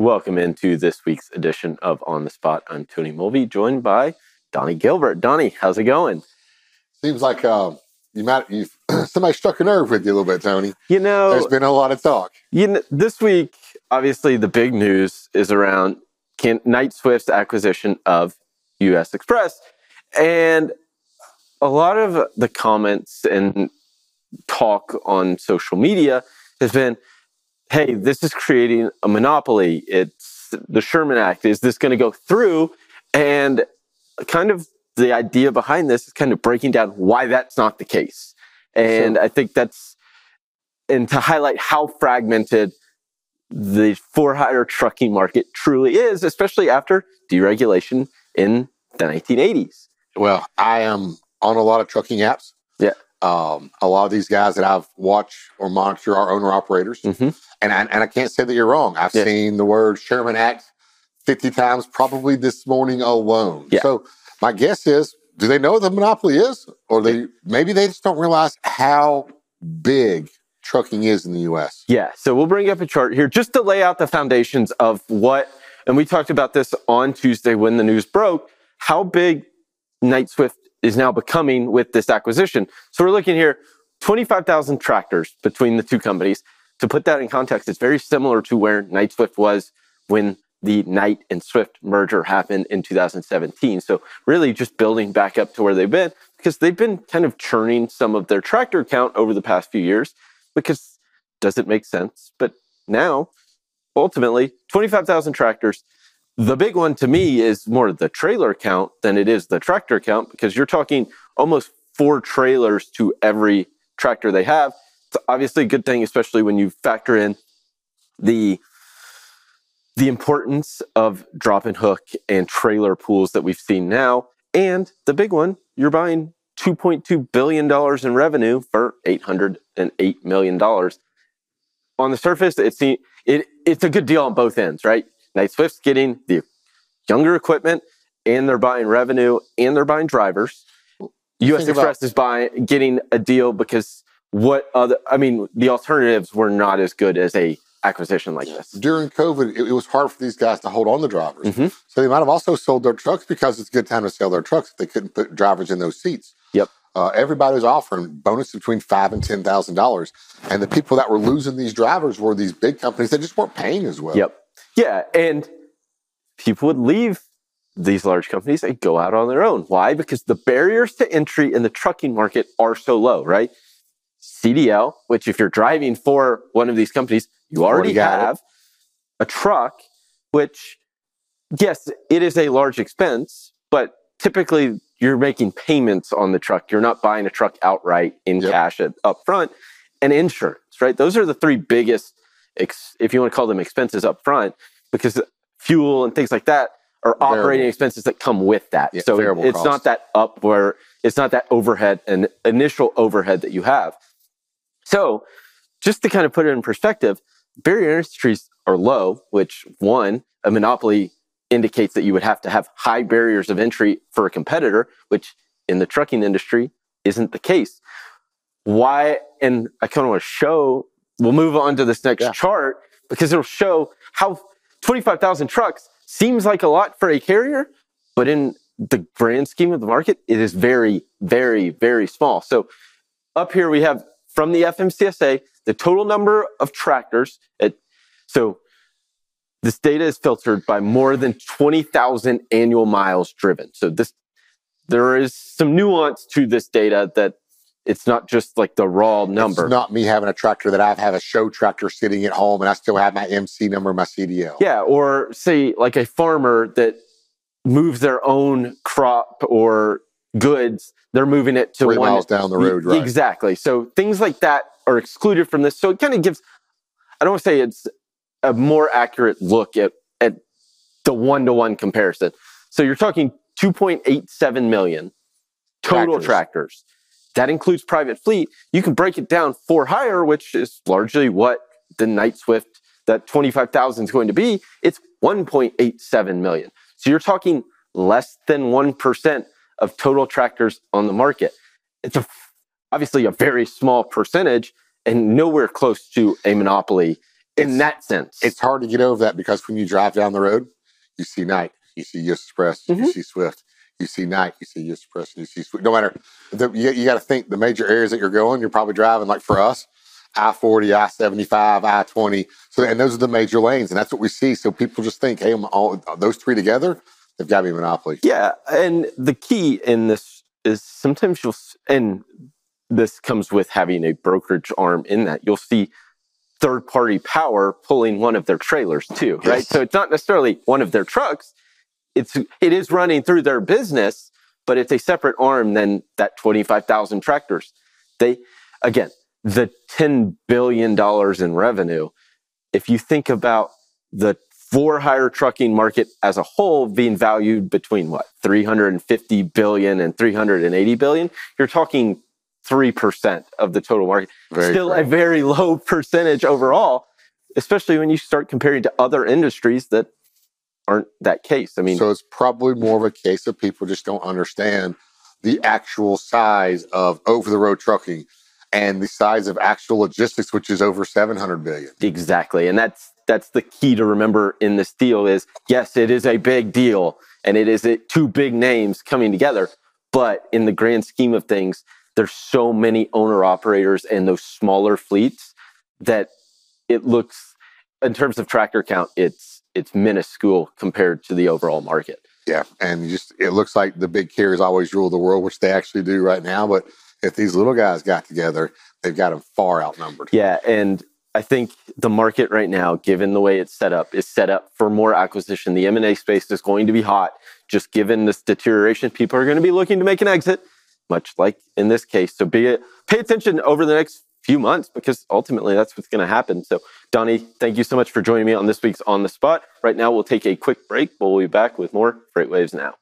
Welcome into this week's edition of On the Spot. I'm Tony Mulvey, joined by Donnie Gilbert. Donnie, how's it going? Seems like uh, you might you somebody struck a nerve with you a little bit, Tony. You know, There's been a lot of talk. you know, this week, obviously, the big news is around can, Knight Swift's acquisition of U.S. Xpress, and a lot of the comments and talk on social media has been, "Hey, this is creating a monopoly. It's the Sherman Act. Is this going to go through?" And kind of the idea behind this is kind of breaking down why that's not the case. And I think that's and to highlight how fragmented the for hire trucking market truly is, especially after deregulation in the 1980s. Well, I am on a lot of trucking apps. Yeah. Um, a lot of these guys that I've watched or monitor are owner operators, Mhm. and I, and I can't say that you're wrong. I've Yeah. seen the word Sherman Act 50 times probably this morning alone. Yeah. So my guess is, do they know what the monopoly is, or they maybe they just don't realize how big trucking is in the U.S. Yeah, so we'll bring up a chart here just to lay out the foundations of what, and we talked about this on Tuesday when the news broke, how big Knight Swift is now becoming with this acquisition. So we're looking here, 25,000 tractors between the two companies. To put that in context, it's very similar to where Knight Swift was when the Knight and Swift merger happened in 2017. So really just building back up to where they've been because they've been kind of churning some of their tractor count over the past few years because does it make sense? But now, ultimately, 25,000 tractors. The big one to me is more the trailer count than it is the tractor count because you're talking almost four trailers to every tractor they have. It's obviously a good thing, especially when you factor in the the importance of drop and hook and trailer pools that we've seen now. And the big one, you're buying $2.2 billion in revenue for $808 million. On the surface, it, it's a good deal on both ends, right? Knight Swift's getting the younger equipment and they're buying revenue and they're buying drivers. US Think about- Xpress is buying, getting a deal because what other, I mean, the alternatives were not as good as a acquisition like this. During COVID, it, it was hard for these guys to hold on the drivers. Mhm. So they might have also sold their trucks because it's a good time to sell their trucks if they couldn't put drivers in those seats. Yep. Uh, everybody was offering bonus between five and ten thousand dollars, and the people that were losing these drivers were these big companies that just weren't paying as well. Yep. Yeah. And people would leave these large companies and go out on their own. Why? Because the barriers to entry in the trucking market are so low, right? CDL, which if you're driving for one of these companies, you already, Already got it. have a truck, which, yes, it is a large expense, but typically you're making payments on the truck. You're not buying a truck outright in Yep. cash at, up front and insurance, right? Those are the three biggest, ex, if you want to call them expenses up front, because fuel and things like that are operating Variable. expenses that come with that. Yeah, so it's cost. not that up where it's not that overhead and initial overhead that you have. So just to kind of put it in perspective, barrier industries are low, which one, a monopoly indicates that you would have to have high barriers of entry for a competitor, which in the trucking industry isn't the case. Why? And I kind of want to show, we'll move on to this next Yeah. chart because it'll show how 25,000 trucks seems like a lot for a carrier, but in the grand scheme of the market, it is very, very, very small. So up here we have from the FMCSA the total number of tractors. At, so this data is filtered by more than 20,000 annual miles driven. So this there is some nuance to this data that it's not just like the raw number. It's not me having a tractor that I have a show tractor sitting at home and I still have my MC number, my CDL. Yeah, or say like a farmer that moves their own crop or goods, they're moving it to Three one miles down the road, right. Exactly. So things like that are excluded from this. So it kind of gives I don't want to say it's a more accurate look at at the one to one comparison. So you're talking 2.87 million total Tractors. tractors. That includes private fleet. You can break it down for hire, which is largely what the Knight Swift that 25,000 is going to be. It's 1.87 million. So you're talking less than 1% of total tractors on the market. It's a, obviously a very small percentage and nowhere close to a monopoly in that sense. It's hard to get over that because when you drive down the road, you see Night, you see US Xpress, Mhm. you see Swift, you see Knight, you see Xpress, and you see Swift. No matter, the, you, you got to think the major areas that you're going, you're probably driving like for us, I 40, I 75, I 20. So, and those are the major lanes, and that's what we see. So people just think, hey, all, those three together, they've got to be a monopoly. Yeah, and the key in this is sometimes you'll s- and this comes with having a brokerage arm in that you'll see third party power pulling one of their trailers too, right? Yes. So it's not necessarily one of their trucks. It's it is running through their business, but it's a separate arm than that 25,000 tractors. They again, the 10 billion dollars in revenue, if you think about the for hire trucking market as a whole being valued between what 350 billion and 380 billion you're talking 3% of the total market Very still a very low percentage overall especially when you start comparing to other industries that aren't that case i mean so it's probably more of a case of people just don't understand the actual size of over the road trucking and the size of actual logistics, which is over 700 billion. Exactly. And that's that's the key to remember in this deal is yes, it is a big deal and it is it, two big names coming together, but in the grand scheme of things, there's so many owner operators and those smaller fleets that it looks in terms of tractor count, it's it's minuscule compared to the overall market. Yeah. And just it looks like the big carriers always rule the world, which they actually do right now. But if these little guys got together, they've got them far outnumbered. Yeah, and I think the market right now, given the way it's set up, is set up for more acquisition. The M&A space is going to be hot. Just given this deterioration, people are going to be looking to make an exit, much like in this case. So be it, pay attention over the next few months because ultimately that's what's going to happen. So Donnie, thank you so much for joining me on this week's On the Spot. Right now we'll take a quick break. But we'll be back with more FreightWaves now.